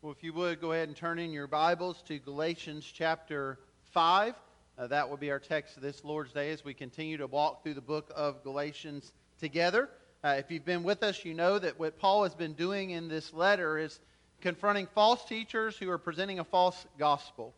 Well, if you would, go ahead and turn in your Bibles to Galatians chapter 5. Uh, that will be our text this Lord's Day as we continue to walk through the book of Galatians together. Uh, if you've been with us, you know that what Paul has been doing in this letter is confronting false teachers who are presenting a false gospel.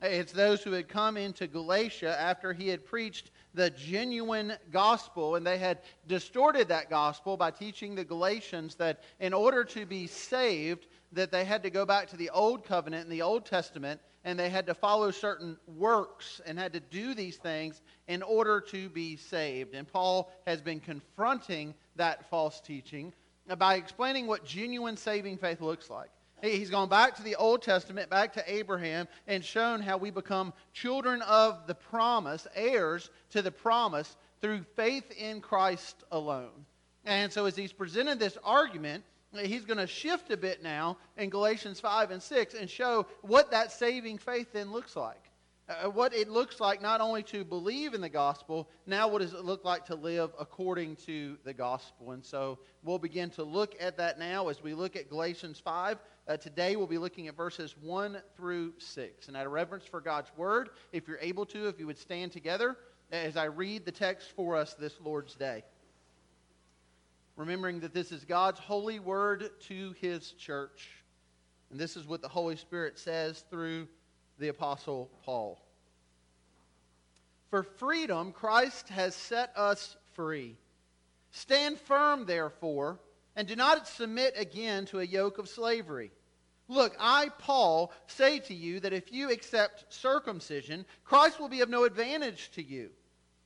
It's those who had come into Galatia after he had preached the genuine gospel, and they had distorted that gospel by teaching the Galatians that in order to be saved, that they had to go back to the Old Covenant and the Old Testament, and they had to follow certain works and had to do these things in order to be saved. And Paul has been confronting that false teaching by explaining what genuine saving faith looks like. He's gone back to the Old Testament, back to Abraham, and shown how we become children of the promise, heirs to the promise, through faith in Christ alone. And so, as he's presented this argument, he's going to shift a bit now in Galatians 5 and 6 and show what that saving faith then looks like. Uh, what it looks like not only to believe in the gospel, now what does it look like to live according to the gospel? And so we'll begin to look at that now as we look at Galatians 5. Uh, today we'll be looking at verses 1 through 6. And out of reverence for God's word, if you're able to, if you would stand together as I read the text for us this Lord's Day remembering that this is God's holy word to his church. And this is what the Holy Spirit says through the Apostle Paul. For freedom, Christ has set us free. Stand firm, therefore, and do not submit again to a yoke of slavery. Look, I, Paul, say to you that if you accept circumcision, Christ will be of no advantage to you.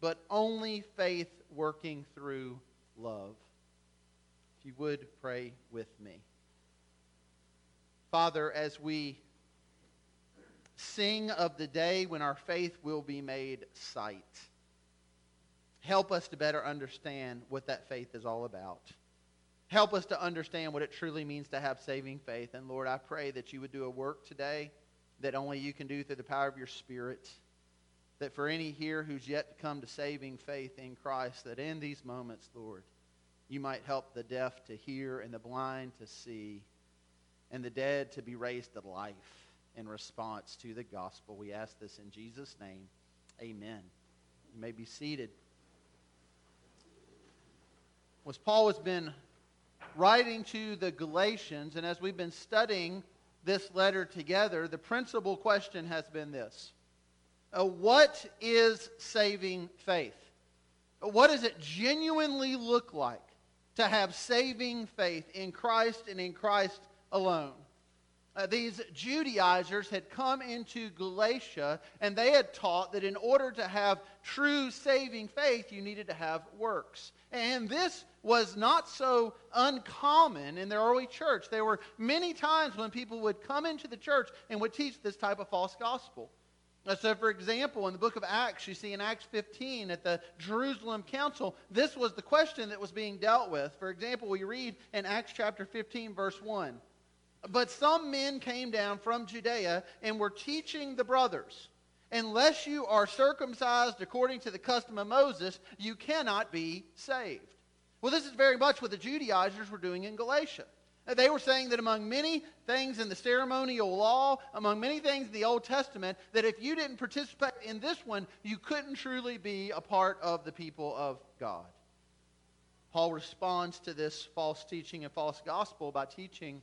but only faith working through love. If you would pray with me. Father, as we sing of the day when our faith will be made sight, help us to better understand what that faith is all about. Help us to understand what it truly means to have saving faith. And Lord, I pray that you would do a work today that only you can do through the power of your Spirit that for any here who's yet to come to saving faith in Christ, that in these moments, Lord, you might help the deaf to hear and the blind to see and the dead to be raised to life in response to the gospel. We ask this in Jesus' name. Amen. You may be seated. As Paul has been writing to the Galatians, and as we've been studying this letter together, the principal question has been this uh, what is saving faith? What does it genuinely look like to have saving faith in Christ and in Christ alone? Uh, these Judaizers had come into Galatia and they had taught that in order to have true saving faith, you needed to have works. And this was not so uncommon in the early church. There were many times when people would come into the church and would teach this type of false gospel. So, for example, in the book of Acts, you see in Acts 15 at the Jerusalem Council, this was the question that was being dealt with. For example, we read in Acts chapter 15, verse 1 But some men came down from Judea and were teaching the brothers, Unless you are circumcised according to the custom of Moses, you cannot be saved. Well, this is very much what the Judaizers were doing in Galatia. Uh, they were saying that among many things in the ceremonial law, among many things in the Old Testament, that if you didn't participate in this one, you couldn't truly be a part of the people of God. Paul responds to this false teaching and false gospel by teaching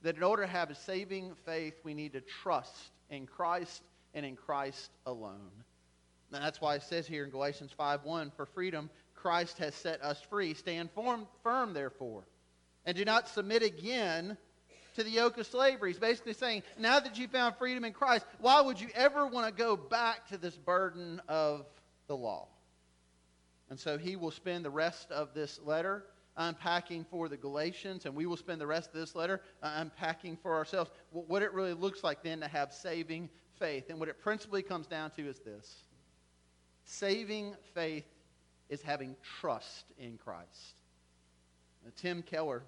that in order to have a saving faith, we need to trust in Christ and in Christ alone. And that's why it says here in Galatians 5.1, For freedom Christ has set us free. Stand firm therefore and do not submit again to the yoke of slavery. He's basically saying, now that you found freedom in Christ, why would you ever want to go back to this burden of the law? And so he will spend the rest of this letter unpacking for the Galatians, and we will spend the rest of this letter unpacking for ourselves what it really looks like then to have saving faith. And what it principally comes down to is this saving faith is having trust in Christ. Now, Tim Keller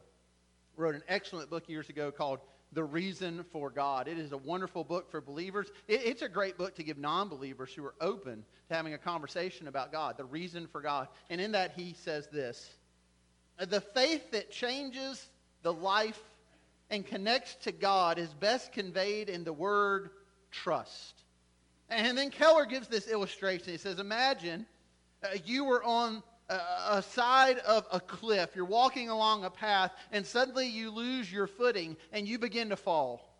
wrote an excellent book years ago called The Reason for God. It is a wonderful book for believers. it's a great book to give non believers who are open to having a conversation about God, the reason for God. And in that, he says this The faith that changes the life and connects to God is best conveyed in the word trust. And then Keller gives this illustration. He says, Imagine uh, you were on a, side of a cliff. You're walking along a path, and suddenly you lose your footing and you begin to fall.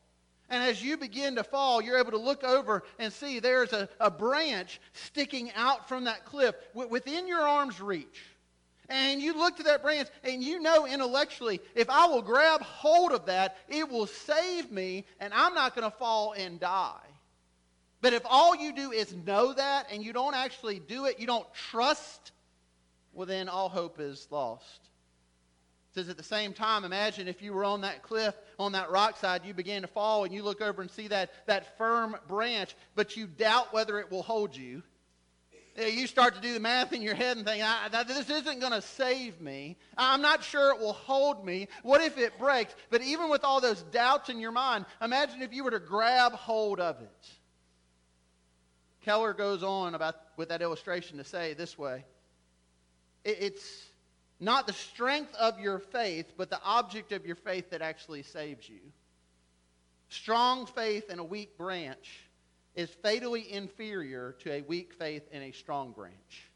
And as you begin to fall, you're able to look over and see there's a, a branch sticking out from that cliff w- within your arm's reach. And you look to that branch and you know intellectually, if I will grab hold of that, it will save me and I'm not going to fall and die. But if all you do is know that and you don't actually do it, you don't trust, well, then all hope is lost. It says at the same time, imagine if you were on that cliff, on that rock side, you begin to fall and you look over and see that, that firm branch, but you doubt whether it will hold you. You start to do the math in your head and think, this isn't going to save me. I'm not sure it will hold me. What if it breaks? But even with all those doubts in your mind, imagine if you were to grab hold of it. Keller goes on about with that illustration to say this way it's not the strength of your faith, but the object of your faith that actually saves you. Strong faith in a weak branch is fatally inferior to a weak faith in a strong branch.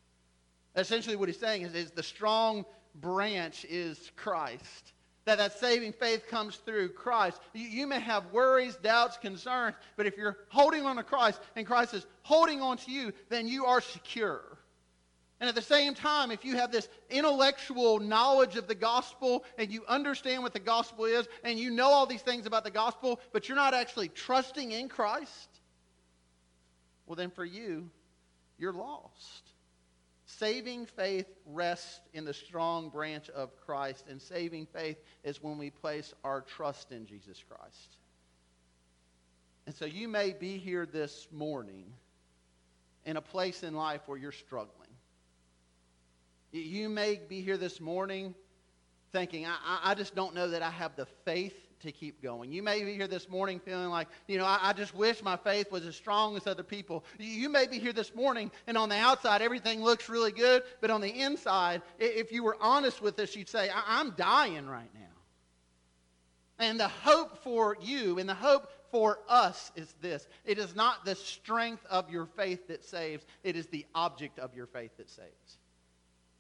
Essentially, what he's saying is, is the strong branch is Christ that that saving faith comes through Christ. You, you, may have worries, doubts, concerns, but if you're holding on to Christ and Christ is holding on to you, then you are secure. And at the same time, if you have this intellectual knowledge of the gospel and you understand what the gospel is and you know all these things about the gospel, but you're not actually trusting in Christ, well, then for you, you're lost. Saving faith rests in the strong branch of Christ, and saving faith is when we place our trust in Jesus Christ. And so you may be here this morning in a place in life where you're struggling. You may be here this morning thinking, I, I just don't know that I have the faith to keep going. You may be here this morning feeling like, you know, I, I, just wish my faith was as strong as other people. You may be here this morning and on the outside everything looks really good, but on the inside, if you were honest with us, you'd say, I'm dying right now. And the hope for you and the hope for us is this it is not the strength of your faith that saves, it is the object of your faith that saves.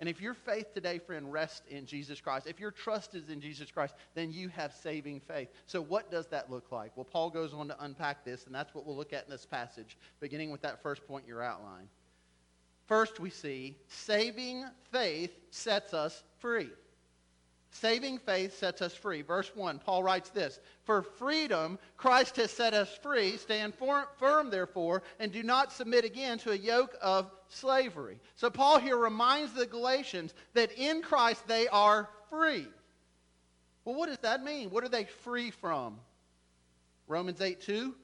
And if your faith today, friend, rests in Jesus Christ, if your trust is in Jesus Christ, then you have saving faith. So, what does that look like? Well, Paul goes on to unpack this, and that's what we'll look at in this passage, beginning with that first point in your outline. First, we see saving faith sets us free. Saving faith sets us free. Verse 1, Paul writes this For freedom, Christ has set us free. Stand firm, therefore, and do not submit again to a yoke of slavery. So, Paul here reminds the Galatians that in Christ they are free. Well, what does that mean? What are they free from? Romans 8 2.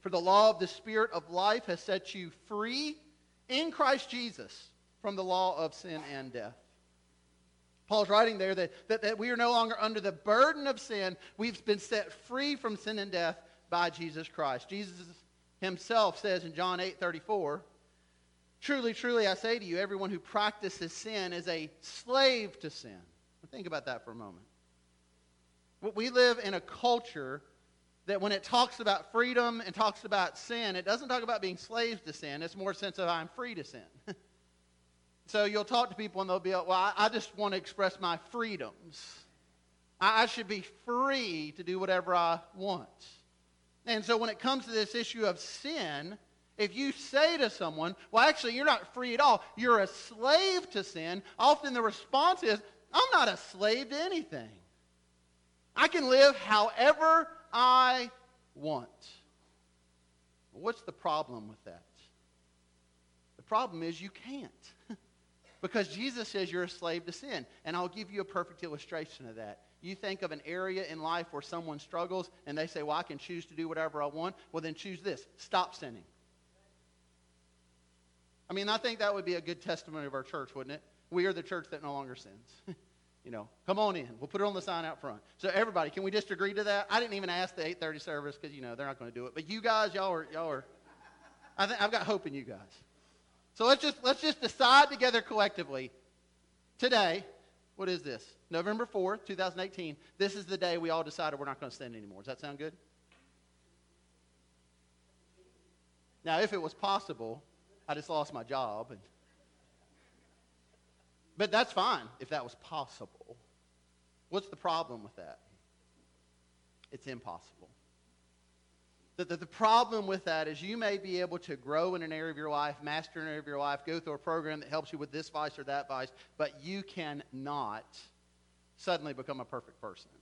For the law of the Spirit of life has set you free in Christ Jesus from the law of sin and death. Paul's writing there that, that, that we are no longer under the burden of sin. We've been set free from sin and death by Jesus Christ. Jesus himself says in John 8 34, Truly, truly, I say to you, everyone who practices sin is a slave to sin. Think about that for a moment. We live in a culture that when it talks about freedom and talks about sin, it doesn't talk about being slaves to sin. It's more sense of I'm free to sin. So you'll talk to people and they'll be like, well, I, I just want to express my freedoms. I, I should be free to do whatever I want. And so when it comes to this issue of sin, if you say to someone, well, actually, you're not free at all, you're a slave to sin, often the response is, I'm not a slave to anything. I can live however I want. What's the problem with that? The problem is you can't. Because Jesus says you're a slave to sin. And I'll give you a perfect illustration of that. You think of an area in life where someone struggles and they say, Well, I can choose to do whatever I want. Well, then choose this stop sinning. I mean, I think that would be a good testimony of our church, wouldn't it? We are the church that no longer sins. you know, come on in. We'll put it on the sign out front. So everybody, can we just agree to that? I didn't even ask the 8:30 service because you know they're not going to do it. But you guys, y'all are y'all are. I think I've got hope in you guys. So let's just let's just decide together collectively. Today, what is this? November 4th, 2018. This is the day we all decided we're not going to sin anymore. Does that sound good? Now, if it was possible, I just lost my job. And, but that's fine if that was possible. What's the problem with that? It's impossible. The, the, the, problem with that is you may be able to grow in an area of your life, master an area of your life, go through a program that helps you with this vice or that vice, but you cannot suddenly become a perfect person.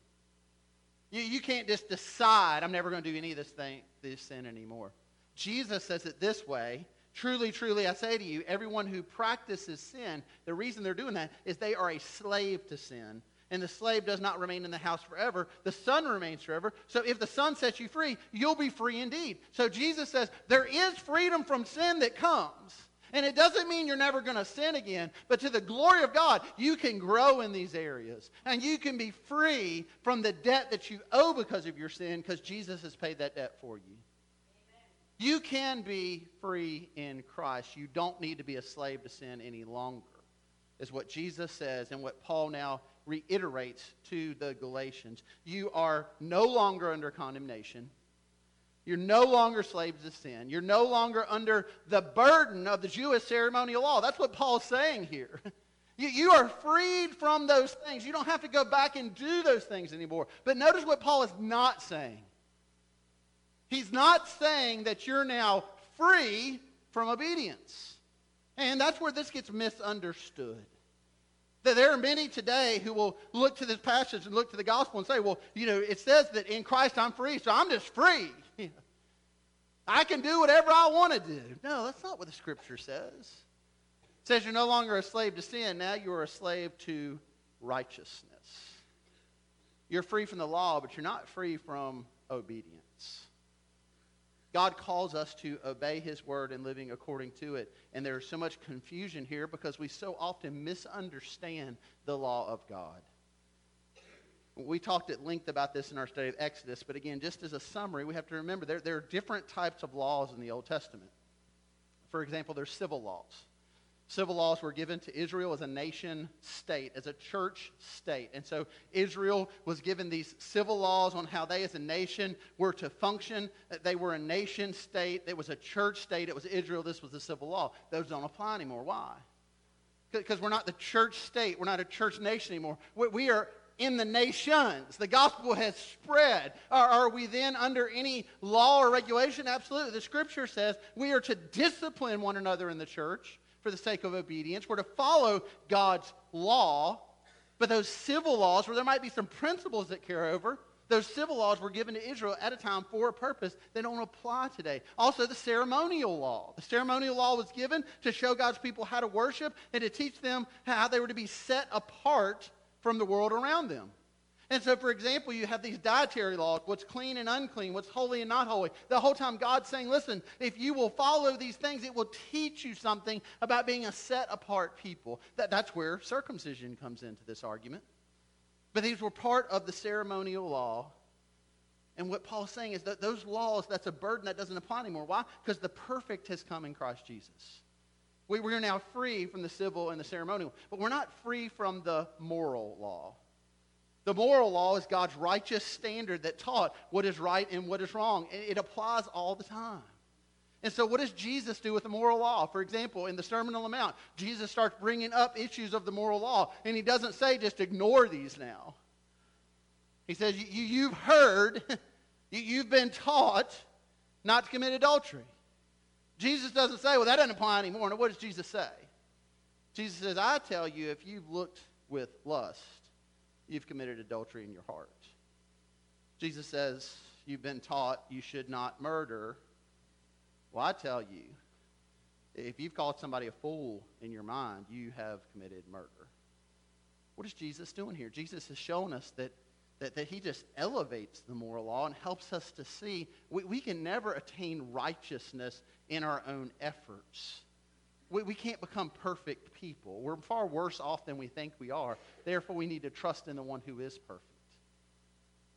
You, you can't just decide, I'm never going to do any of this thing, this sin anymore. Jesus says it this way Truly, truly, I say to you, everyone who practices sin, the reason they're doing that is they are a slave to sin. And the slave does not remain in the house forever. The son remains forever. So if the son sets you free, you'll be free indeed. So Jesus says there is freedom from sin that comes. And it doesn't mean you're never going to sin again, but to the glory of God, you can grow in these areas. And you can be free from the debt that you owe because of your sin because Jesus has paid that debt for you. You can be free in Christ. You don't need to be a slave to sin any longer, is what Jesus says and what Paul now reiterates to the Galatians. You are no longer under condemnation. You're no longer slaves to sin. You're no longer under the burden of the Jewish ceremonial law. That's what Paul's saying here. You, you are freed from those things. You don't have to go back and do those things anymore. But notice what Paul is not saying. He's not saying that you're now free from obedience. And that's where this gets misunderstood. That there are many today who will look to this passage and look to the gospel and say, well, you know, it says that in Christ I'm free, so I'm just free. I can do whatever I want to do. No, that's not what the scripture says. It says you're no longer a slave to sin, now you're a slave to righteousness. You're free from the law, but you're not free from obedience. God calls us to obey His word and living according to it. And there's so much confusion here because we so often misunderstand the law of God. We talked at length about this in our study of Exodus, but again, just as a summary, we have to remember there, there are different types of laws in the Old Testament. For example, there's civil laws. Civil laws were given to Israel as a nation state, as a church state. And so Israel was given these civil laws on how they as a nation were to function. Uh, they were a nation state. It was a church state. It was Israel. This was the civil law. Those don't apply anymore. Why? Because we're not the church state. We're not a church nation anymore. We are in the nations. The gospel has spread. Are, are, we then under any law or regulation? Absolutely. The scripture says we are to discipline one another in the church for the sake of obedience. We're to follow God's law. But those civil laws, where there might be some principles that carry over, those civil laws were given to Israel at a time for a purpose. They don't apply today. Also, the ceremonial law. The ceremonial law was given to show God's people how to worship and to teach them how they were to be set apart from the world around them. And so, for example, you have these dietary laws what's clean and unclean, what's holy and not holy. The whole time God's saying, listen, if you will follow these things, it will teach you something about being a set apart people. That, that's where circumcision comes into this argument. But these were part of the ceremonial law. And what Paul's saying is that those laws, that's a burden that doesn't apply anymore. Why? Because the perfect has come in Christ Jesus. We, we are now free from the civil and the ceremonial, but we're not free from the moral law. The moral law is God's righteous standard that taught what is right and what is wrong. It applies all the time. And so, what does Jesus do with the moral law? For example, in the Sermon on the Mount, Jesus starts bringing up issues of the moral law, and he doesn't say just ignore these now. He says, you, have heard, you, have been taught not to commit adultery. Jesus doesn't say, well, that doesn't apply anymore. what does Jesus say? Jesus says, I tell you, if you've looked with lust, you've committed adultery in your heart. Jesus says, You've been taught you should not murder. Well, I tell you, If you've called somebody a fool in your mind, you have committed murder. What is Jesus doing here? Jesus has shown us that, that, that he just elevates the moral law and helps us to see we, we can never attain righteousness in our own efforts. We, we can't become perfect people. We're far worse off than we think we are. Therefore, we need to trust in the one who is perfect.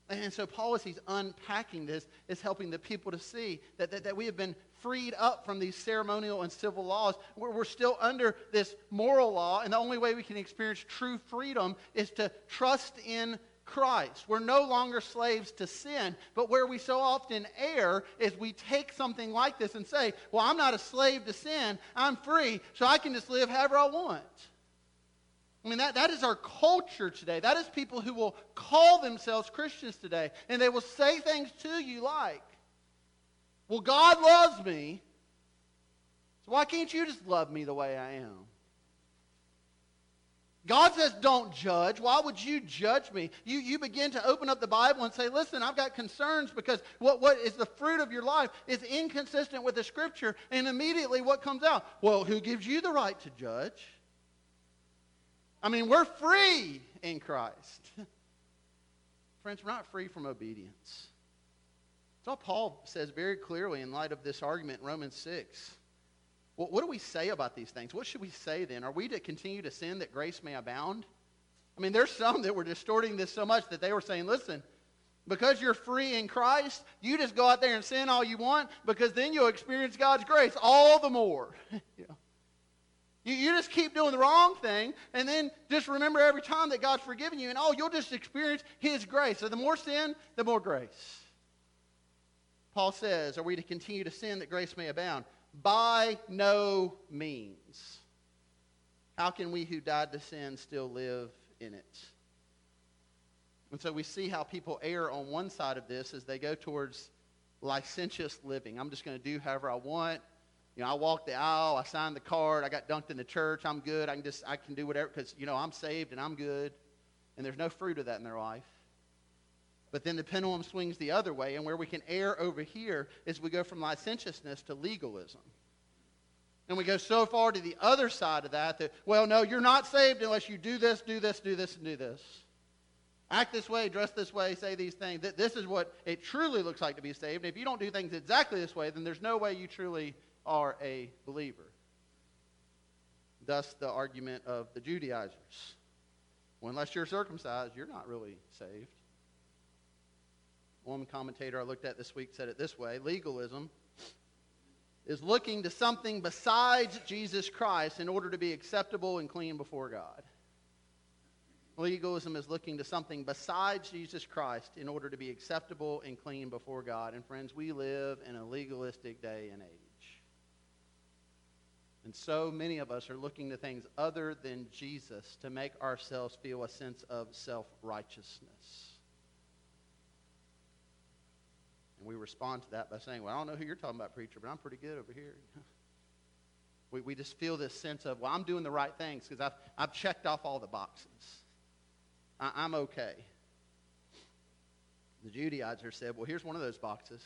And so Paul, as he's unpacking this, is helping the people to see that, that, that we have been freed up from these ceremonial and civil laws. We're, we're still under this moral law, and the only way we can experience true freedom is to trust in Christ. We're no longer slaves to sin, but where we so often err is we take something like this and say, Well, I'm not a slave to sin, I'm free, so I can just live however I want. I mean, that, that is our culture today. That is people who will call themselves Christians today. And they will say things to you like, Well, God loves me, so why can't you just love me the way I am? God says, don't judge. Why would you judge me? You, you begin to open up the Bible and say, listen, I've got concerns because what, what is the fruit of your life is inconsistent with the Scripture. And immediately what comes out? Well, who gives you the right to judge? I mean, we're free in Christ. Friends, we're not free from obedience. That's all Paul says very clearly in light of this argument in Romans 6. Well, what do we say about these things? What should we say then? Are we to continue to sin that grace may abound? I mean, there's some that were distorting this so much that they were saying, listen, because you're free in Christ, you just go out there and sin all you want because then you'll experience God's grace all the more. you you just keep doing the wrong thing, and then just remember every time that God's forgiven you, and oh, you'll just experience His grace. So the more sin, the more grace. Paul says, Are we to continue to sin that grace may abound? By no means. How can we who died to sin still live in it? And so we see how people err on one side of this as they go towards licentious living. I'm just going to do however I want. You know, I walked the aisle, I signed the card, I got dunked in the church, I'm good. I can just I can do whatever because you know I'm saved and I'm good, and there's no fruit of that in their life. But then the pendulum swings the other way, and where we can err over here is we go from licentiousness to legalism. And we go so far to the other side of that that, well, no, you're not saved unless you do this, do this, do this, and do this. Act this way, dress this way, say these things. This is what it truly looks like to be saved. And if you don't do things exactly this way, then there's no way you truly are a believer. Thus, the argument of the Judaizers. Well, unless you're circumcised, you're not really saved. One commentator I looked at this week said it this way legalism is looking to something besides Jesus Christ in order to be acceptable and clean before God. Legalism is looking to something besides Jesus Christ in order to be acceptable and clean before God. And friends, we live in a legalistic day and age. And so many of us are looking to things other than Jesus to make ourselves feel a sense of self righteousness. And we respond to that by saying, Well, I don't know who you're talking about, preacher, but I'm pretty good over here. we, we just feel this sense of, Well, I'm doing the right things because I've, I've checked off all the boxes. I, I'm okay. The Judaizer said, Well, here's one of those boxes.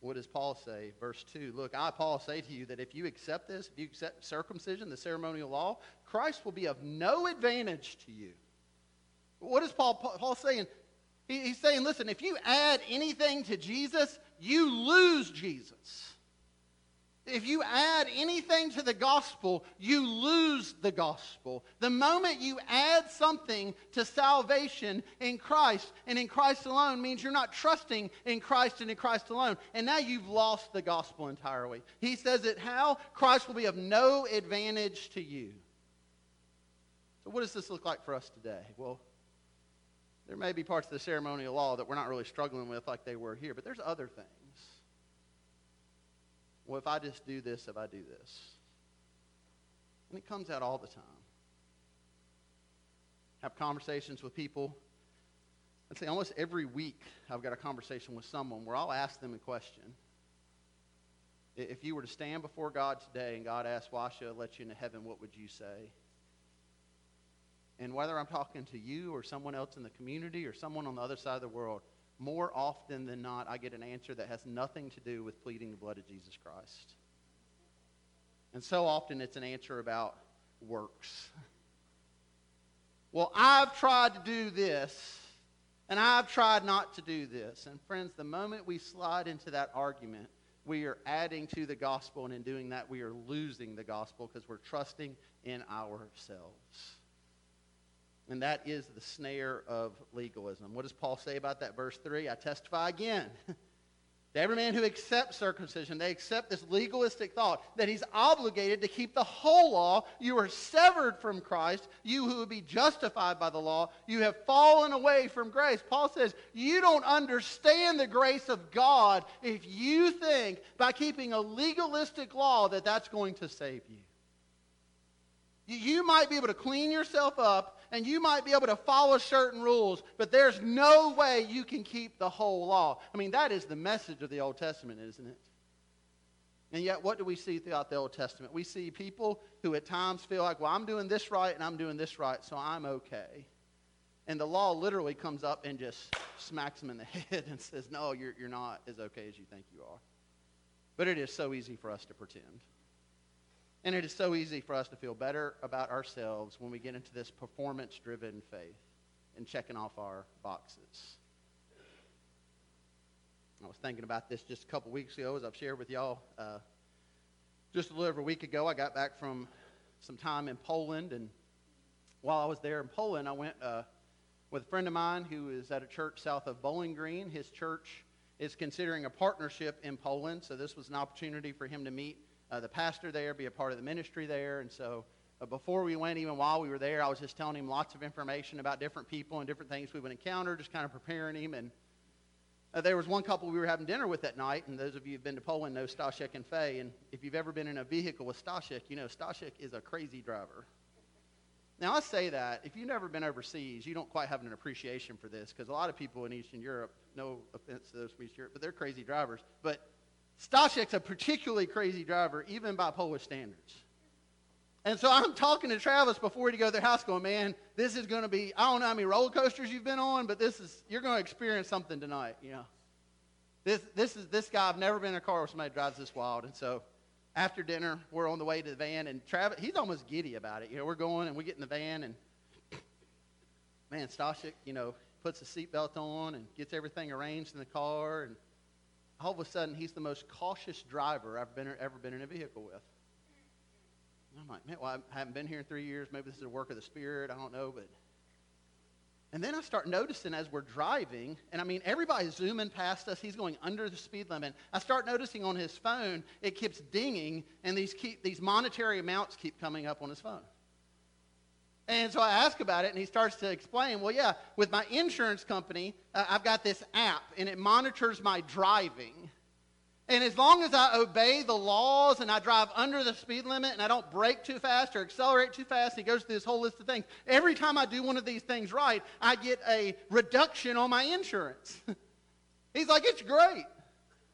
What does Paul say? Verse 2 Look, I, Paul, say to you that if you accept this, if you accept circumcision, the ceremonial law, Christ will be of no advantage to you. What is Paul, Paul saying? He, he's saying, listen, if you add anything to Jesus, you lose Jesus. If you add anything to the gospel, you lose the gospel. The moment you add something to salvation in Christ and in Christ alone means you're not trusting in Christ and in Christ alone. And now you've lost the gospel entirely. He says it how? Christ will be of no advantage to you. So, what does this look like for us today? Well, there may be parts of the ceremonial law that we're not really struggling with like they were here, but there's other things well, if I just do this, if I do this. And it comes out all the time. Have conversations with people. I'd say almost every week I've got a conversation with someone where I'll ask them a question. If you were to stand before God today and God asked, Why should I let you into heaven, what would you say? And whether I'm talking to you or someone else in the community or someone on the other side of the world, more often than not, I get an answer that has nothing to do with pleading the blood of Jesus Christ. And so often it's an answer about works. Well, I've tried to do this, and I've tried not to do this. And friends, the moment we slide into that argument, we are adding to the gospel, and in doing that, we are losing the gospel because we're trusting in ourselves. And that is the snare of legalism. What does Paul say about that? Verse 3 I testify again. to every man who accepts circumcision, they accept this legalistic thought that he's obligated to keep the whole law. You are severed from Christ. You who would be justified by the law, you have fallen away from grace. Paul says, You don't understand the grace of God if you think by keeping a legalistic law that that's going to save you. You might be able to clean yourself up and you might be able to follow certain rules, but there's no way you can keep the whole law. I mean, that is the message of the Old Testament, isn't it? And yet, what do we see throughout the Old Testament? We see people who at times feel like, well, I'm doing this right and I'm doing this right, so I'm okay. And the law literally comes up and just smacks them in the head and says, no, you're, you're not as okay as you think you are. But it is so easy for us to pretend. And it is so easy for us to feel better about ourselves when we get into this performance driven faith and checking off our boxes. I was thinking about this just a couple weeks ago, as I've shared with y'all. Uh, just a little over a week ago, I got back from some time in Poland, and while I was there in Poland, I went uh, with a friend of mine who is at a church south of Bowling Green. His church is considering a partnership in Poland, so this was an opportunity for him to meet uh, the pastor there, be a part of the ministry there. And so uh, before we went, even while we were there, I was just telling him lots of information about different people and different things we would encounter, just kind of preparing him. And uh, there was one couple we were having dinner with that night, and those of you who've been to Poland know Stashek and Faye. And if you've ever been in a vehicle with Stashek, you know Stashek is a crazy driver. Now, I say that, if you've never been overseas, you don't quite have an appreciation for this, because a lot of people in Eastern Europe, no offense to those from Eastern Europe, but they're crazy drivers. But Stashek's a particularly crazy driver, even by Polish standards. And so I'm talking to Travis before he go to their house, going, "Man, this is going to be. I don't know how many roller coasters you've been on, but this is you're going to experience something tonight. You know, this this is this guy. I've never been in a car where somebody drives this wild. And so after dinner, we're on the way to the van, and Travis he's almost giddy about it. You know, we're going and we get in the van, and man, Stashek, you know, puts the seatbelt on and gets everything arranged in the car, and all of a sudden he's the most cautious driver I've been, ever been in a vehicle with. And I'm like, man, well, I haven't been here in three years. Maybe this is a work of the Spirit. I don't know, but. And then I start noticing as we're driving, and I mean, everybody's zooming past us. He's going under the speed limit. I start noticing on his phone, it keeps dinging, and these, keep, these monetary amounts keep coming up on his phone. And so I ask about it, and he starts to explain, well, yeah, with my insurance company, uh, I've got this app, and it monitors my driving. And as long as I obey the laws and I drive under the speed limit and I don't brake too fast or accelerate too fast, he goes through this whole list of things. Every time I do one of these things right, I get a reduction on my insurance. He's like, it's great.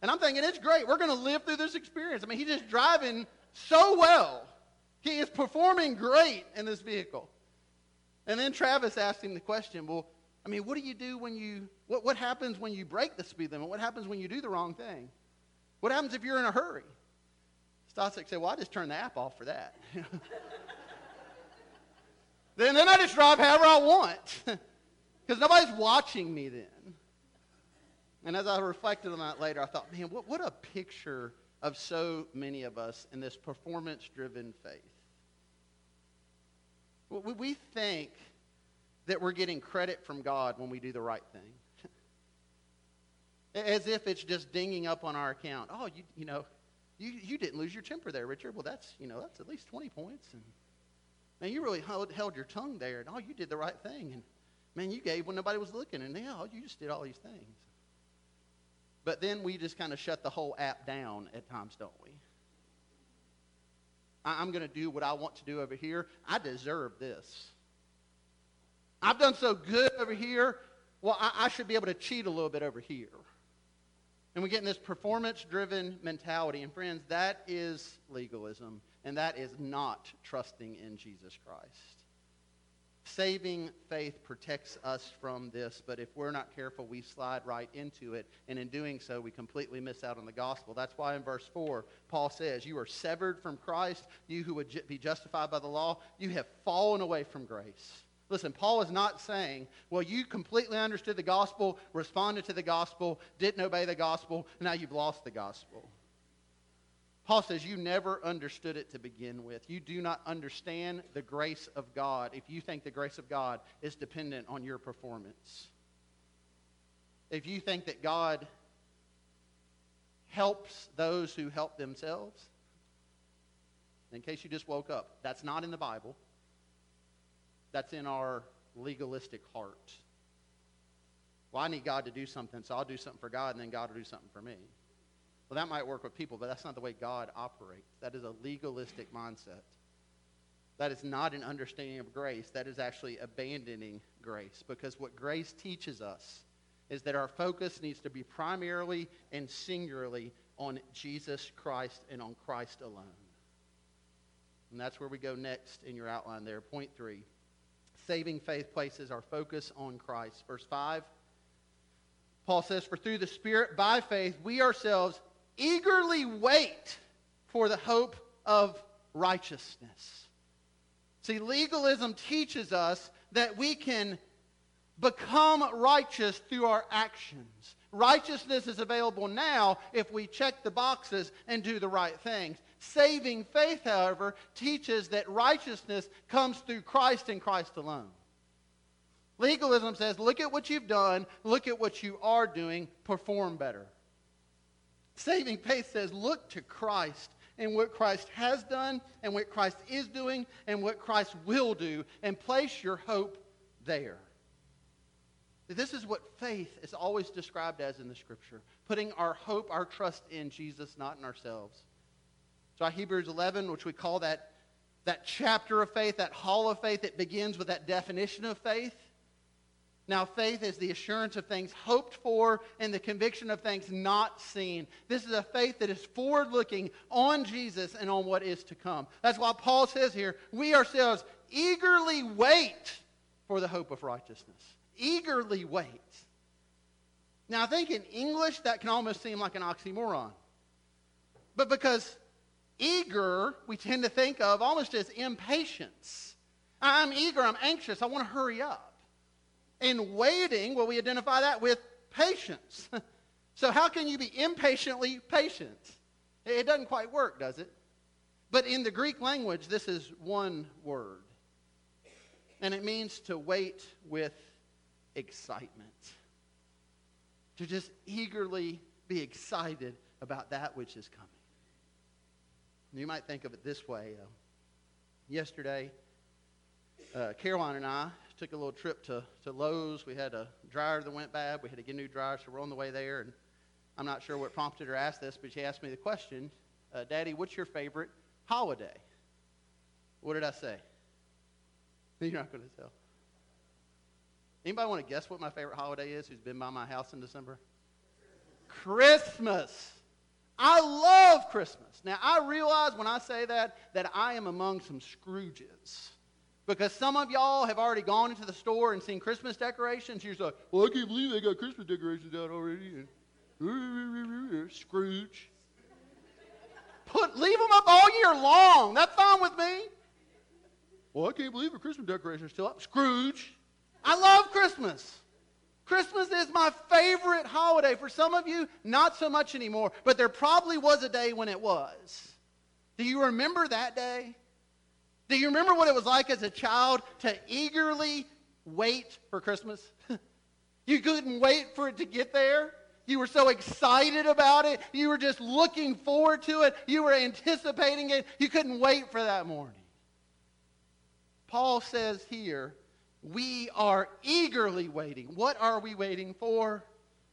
And I'm thinking, it's great. We're going to live through this experience. I mean, he's just driving so well. He is performing great in this vehicle. And then Travis asked him the question, well, I mean, what do you do when you, what, what happens when you break the speed limit? What happens when you do the wrong thing? What happens if you're in a hurry? Stashek said, well, I just turn the app off for that. then, then I just drive however I want because nobody's watching me then. And as I reflected on that later, I thought, man, what, what a picture of so many of us in this performance driven faith. We think that we're getting credit from God when we do the right thing. As if it's just dinging up on our account. Oh, you, you know, you, you didn't lose your temper there, Richard. Well, that's, you know, that's at least 20 points. And, man, you really held, held your tongue there. And, oh, you did the right thing. And, man, you gave when nobody was looking. And, yeah, oh, you just did all these things. But then we just kind of shut the whole app down at times, don't we? I'm going to do what I want to do over here. I deserve this. I've done so good over here. Well, I, I should be able to cheat a little bit over here. And we get in this performance driven mentality. And friends, that is legalism, and that is not trusting in Jesus Christ. Saving faith protects us from this, but if we're not careful, we slide right into it. And in doing so, we completely miss out on the gospel. That's why in verse 4, Paul says, You are severed from Christ, you who would be justified by the law, you have fallen away from grace. Listen, Paul is not saying, well, you completely understood the gospel, responded to the gospel, didn't obey the gospel, now you've lost the gospel. Paul says you never understood it to begin with. You do not understand the grace of God if you think the grace of God is dependent on your performance. If you think that God helps those who help themselves, in case you just woke up, that's not in the Bible. That's in our legalistic heart. Well, I need God to do something, so I'll do something for God, and then God will do something for me. Well, that might work with people, but that's not the way God operates. That is a legalistic mindset. That is not an understanding of grace. That is actually abandoning grace. Because what grace teaches us is that our focus needs to be primarily and singularly on Jesus Christ and on Christ alone. And that's where we go next in your outline there. Point three. Saving faith places our focus on Christ. Verse 5, Paul says, For through the Spirit, by faith, we ourselves eagerly wait for the hope of righteousness. See, legalism teaches us that we can become righteous through our actions. Righteousness is available now if we check the boxes and do the right things. Saving faith, however, teaches that righteousness comes through Christ and Christ alone. Legalism says, look at what you've done, look at what you are doing, perform better. Saving faith says, look to Christ and what Christ has done and what Christ is doing and what Christ will do and place your hope there. This is what faith is always described as in the scripture putting our hope, our trust in Jesus, not in ourselves. So, Hebrews 11, which we call that, that chapter of faith, that hall of faith, it begins with that definition of faith. Now, faith is the assurance of things hoped for and the conviction of things not seen. This is a faith that is forward looking on Jesus and on what is to come. That's why Paul says here, we ourselves eagerly wait for the hope of righteousness. Eagerly wait. Now, I think in English that can almost seem like an oxymoron. But because eager, we tend to think of almost as impatience. I'm eager, I'm anxious, I want to hurry up. And waiting, well, we identify that with patience. so, how can you be impatiently patient? It doesn't quite work, does it? But in the Greek language, this is one word. And it means to wait with excitement. To just eagerly be excited about that which is coming. You might think of it this way. Uh, yesterday, uh, Caroline and I took a little trip to, to Lowe's. We had a dryer that went bad. We had to get a new dryer, so we're on the way there. And I'm not sure what prompted her to ask this, but she asked me the question, uh, Daddy, what's your favorite holiday? What did I say? You're not going to tell. Anybody want to guess what my favorite holiday is who's been by my house in December? Christmas. I love Christmas. Now, I realize when I say that that I am among some Scrooges. Because some of y'all have already gone into the store and seen Christmas decorations. You're like, well, I can't believe they got Christmas decorations out already. Scrooge. Put, leave them up all year long. That's fine with me. Well, I can't believe the Christmas decorations are still up. Scrooge. I love Christmas. Christmas is my favorite holiday. For some of you, not so much anymore, but there probably was a day when it was. Do you remember that day? Do you remember what it was like as a child to eagerly wait for Christmas? you couldn't wait for it to get there. You were so excited about it. You were just looking forward to it. You were anticipating it. You couldn't wait for that morning. Paul says here, we are eagerly waiting. What are we waiting for?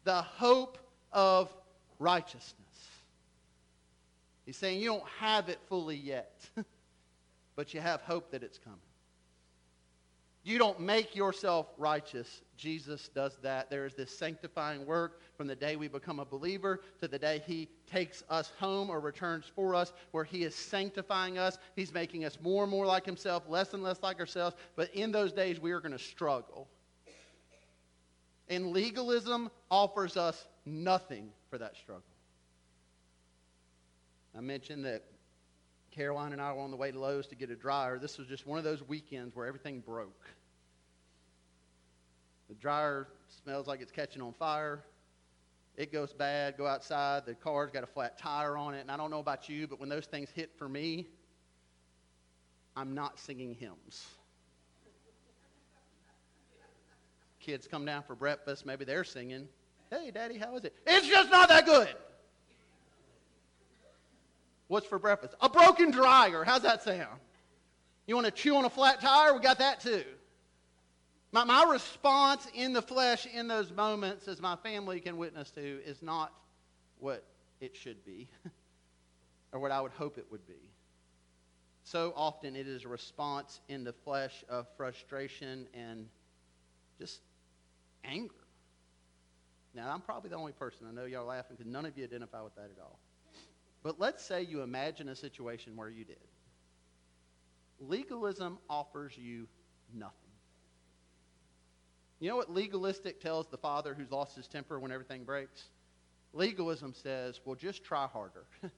The hope of righteousness. He's saying you don't have it fully yet. but you have hope that it's coming. You don't make yourself righteous. Jesus does that. There is this sanctifying work from the day we become a believer to the day he takes us home or returns for us, where he is sanctifying us. He's making us more and more like himself, less and less like ourselves. But in those days, we are going to struggle. And legalism offers us nothing for that struggle. I mentioned that Caroline and I were on the way to Lowe's to get a dryer. This was just one of those weekends where everything broke. The dryer smells like it's catching on fire. It goes bad. Go outside. The car's got a flat tire on it. And I don't know about you, but when those things hit for me, I'm not singing hymns. Kids come down for breakfast. Maybe they're singing. Hey, Daddy, how is it? It's just not that good. What's for breakfast? A broken dryer. How's that sound? You want to chew on a flat tire? We got that too. My, my response in the flesh in those moments, as my family can witness to, is not what it should be or what I would hope it would be. So often it is a response in the flesh of frustration and just anger. Now, I'm probably the only person. I know y'all laughing because none of you identify with that at all. But let's say you imagine a situation where you did. Legalism offers you nothing. You know what legalistic tells the father who's lost his temper when everything breaks? Legalism says, well, just try harder.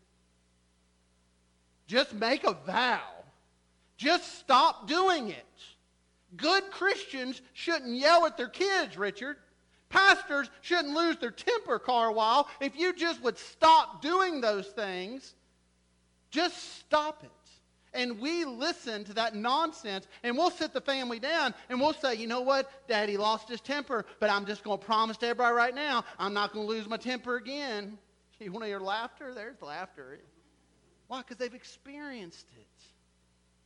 just make a vow. Just stop doing it. Good Christians shouldn't yell at their kids, Richard. Pastors shouldn't lose their temper, Carwile. If you just would stop doing those things, just stop it. And we listen to that nonsense, and we'll sit the family down and we'll say, you know what? Daddy lost his temper, but I'm just going to promise to everybody right now, I'm not going to lose my temper again. You want to hear laughter? There's laughter. Why? Because they've experienced it.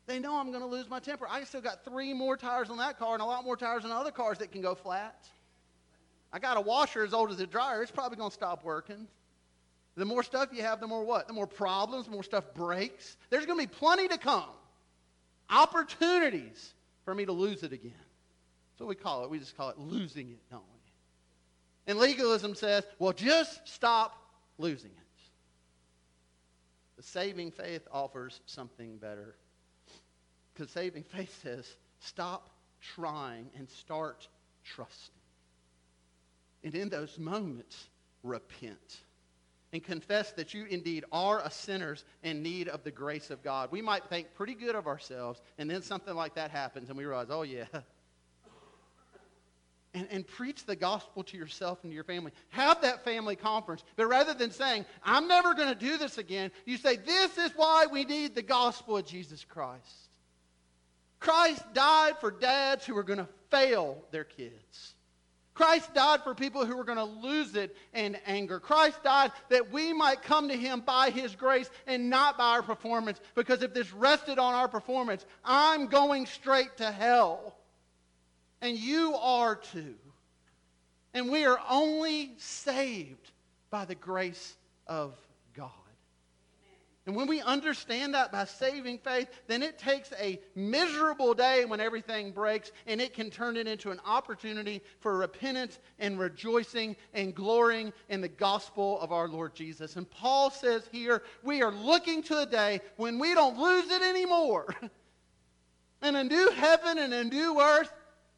They know I'm going to lose my temper. I still got three more tires on that car and a lot more tires on other cars that can go flat. I got a washer as old as a dryer. It's probably going to stop working. The more stuff you have, the more what? The more problems, the more stuff breaks. There's going to be plenty to come. Opportunities for me to lose it again. That's what we call it. We just call it losing it, don't we? And legalism says, well, just stop losing it. The saving faith offers something better. Because saving faith says, stop trying and start trusting. And in those moments, repent and confess that you indeed are a sinners in need of the grace of God. We might think pretty good of ourselves, and then something like that happens, and we realize, oh, yeah. And, and preach the gospel to yourself and to your family. Have that family conference. But rather than saying, I'm never going to do this again, you say, this is why we need the gospel of Jesus Christ. Christ died for dads who are going to fail their kids. Christ died for people who were going to lose it in anger. Christ died that we might come to him by his grace and not by our performance. Because if this rested on our performance, I'm going straight to hell. And you are too. And we are only saved by the grace of. And when we understand that by saving faith, then it takes a miserable day when everything breaks and it can turn it into an opportunity for repentance and rejoicing and glorying in the gospel of our Lord Jesus. And Paul says here, we are looking to a day when we don't lose it anymore. In a new heaven and a new earth,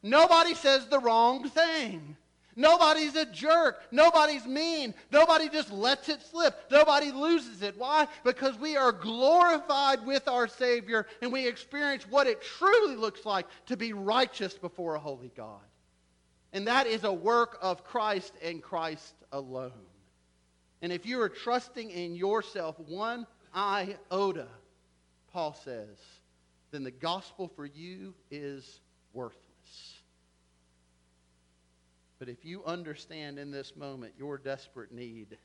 nobody says the wrong thing. Nobody's a jerk. Nobody's mean. Nobody just lets it slip. Nobody loses it. Why? Because we are glorified with our Savior and we experience what it truly looks like to be righteous before a holy God. And that is a work of Christ and Christ alone. And if you are trusting in yourself one iota, Paul says, then the gospel for you is worthless. But if you understand in this moment your desperate need,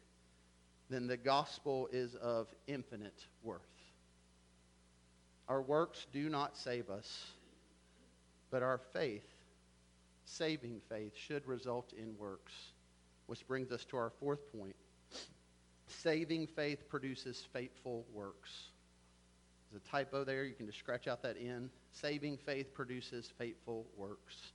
then the gospel is of infinite worth. Our works do not save us, but our faith, saving faith, should result in works. Which brings us to our fourth point. Saving faith produces faithful works. There's a typo there. You can just scratch out that N. Saving faith produces faithful works.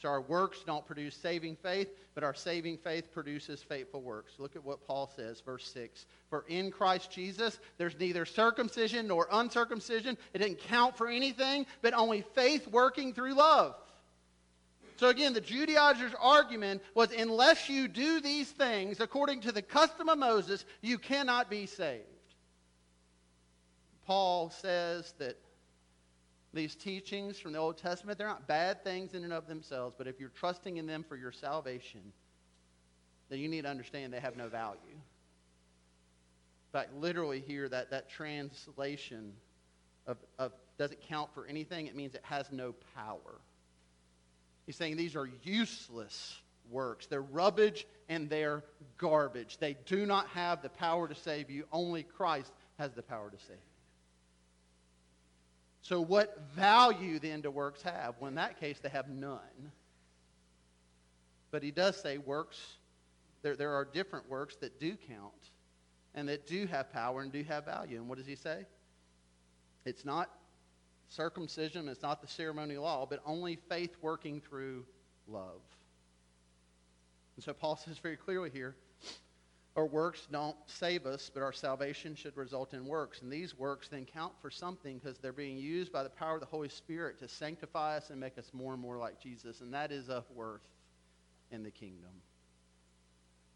So our works don't produce saving faith, but our saving faith produces faithful works. Look at what Paul says, verse 6. For in Christ Jesus, there's neither circumcision nor uncircumcision. It didn't count for anything, but only faith working through love. So again, the Judaizers' argument was unless you do these things according to the custom of Moses, you cannot be saved. Paul says that these teachings from the Old Testament, they're not bad things in and of themselves, but if you're trusting in them for your salvation, then you need to understand they have no value. In fact, literally here, that, that translation of, of doesn't count for anything, it means it has no power. He's saying these are useless works. They're rubbish and they're garbage. They do not have the power to save you. Only Christ has the power to save you. So, what value then do works have? Well, in that case, they have none. But he does say works, there, there are different works that do count and that do have power and do have value. And what does he say? It's not circumcision, it's not the ceremonial law, but only faith working through love. And so Paul says very clearly here our works don't save us, but our salvation should result in works. And these works then count for something because they're being used by the power of the Holy Spirit to sanctify us and make us more and more like Jesus. And that is of worth in the kingdom.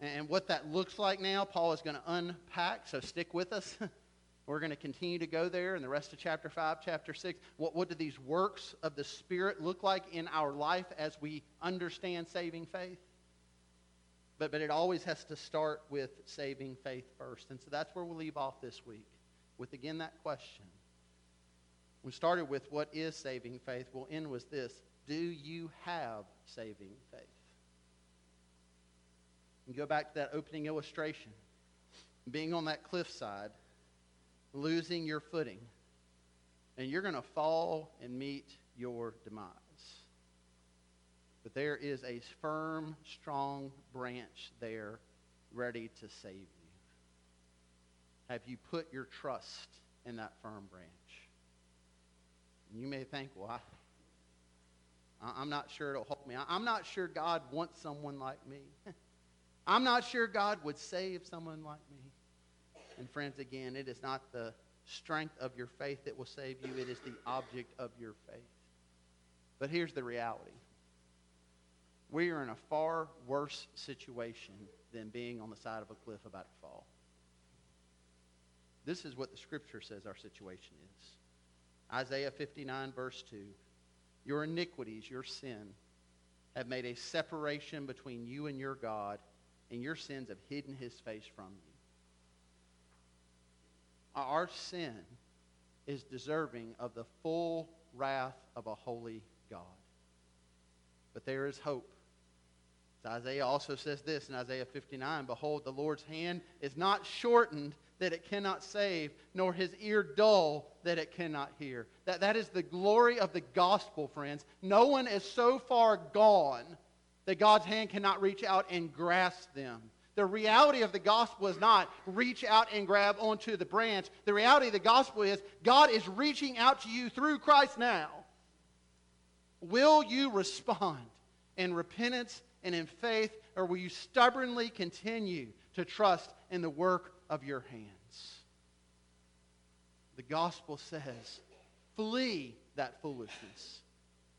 And what that looks like now, Paul is going to unpack, so stick with us. We're going to continue to go there in the rest of chapter 5, chapter 6. What, what do these works of the Spirit look like in our life as we understand saving faith? But, but it always has to start with saving faith first. And so that's where we'll leave off this week with, again, that question. We started with what is saving faith. We'll end with this Do you have saving faith? And go back to that opening illustration. Being on that cliffside, losing your footing, and you're going to fall and meet your demise. But there is a firm, strong branch there ready to save you. Have you put your trust in that firm branch? And you may think, well, I, I'm not sure it'll help me. I'm not sure God wants someone like me. I'm not sure God would save someone like me. And friends, again, it is not the strength of your faith that will save you, it is the object of your faith. But here's the reality we are in a far worse situation than being on the side of a cliff about to fall. This is what the scripture says our situation is. Isaiah 59, verse 2. Your iniquities, your sin, have made a separation between you and your God, and your sins have hidden his face from you. Our sin is deserving of the full wrath of a holy God. But there is hope so Isaiah also says this in Isaiah 59 Behold, the Lord's hand is not shortened that it cannot save, nor his ear dull that it cannot hear. That, that is the glory of the gospel, friends. No one is so far gone that God's hand cannot reach out and grasp them. The reality of the gospel is not reach out and grab onto the branch. The reality of the gospel is God is reaching out to you through Christ now. Will you respond in repentance and in faith, or will you stubbornly continue to trust in the work of your hands? The gospel says, flee that foolishness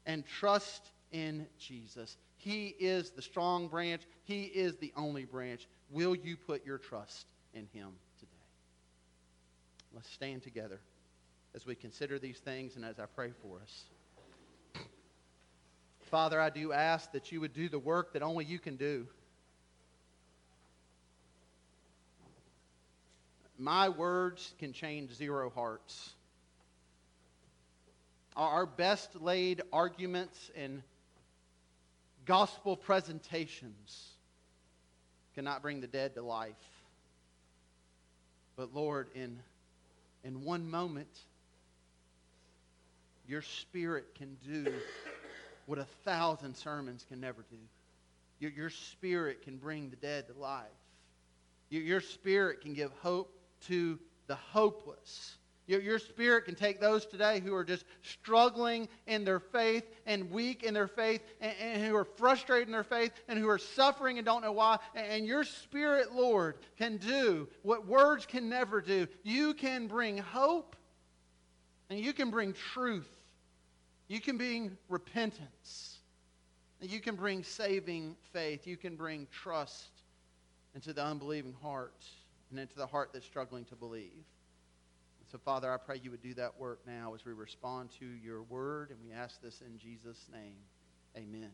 and trust in Jesus. He is the strong branch. He is the only branch. Will you put your trust in him today? Let's stand together as we consider these things and as I pray for us. Father, I do ask that you would do the work that only you can do. My words can change zero hearts. Our best laid arguments and gospel presentations cannot bring the dead to life. But Lord, in, in one moment, your spirit can do what a thousand sermons can never do. Your, your spirit can bring the dead to life. Your, your spirit can give hope to the hopeless. Your, your spirit can take those today who are just struggling in their faith and weak in their faith and, and who are frustrated in their faith and who are suffering and don't know why. And, and your spirit, Lord, can do what words can never do. You can bring hope and you can bring truth. You can bring repentance. You can bring saving faith. You can bring trust into the unbelieving heart and into the heart that's struggling to believe. So, Father, I pray you would do that work now as we respond to your word, and we ask this in Jesus' name. Amen.